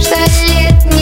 ждать летний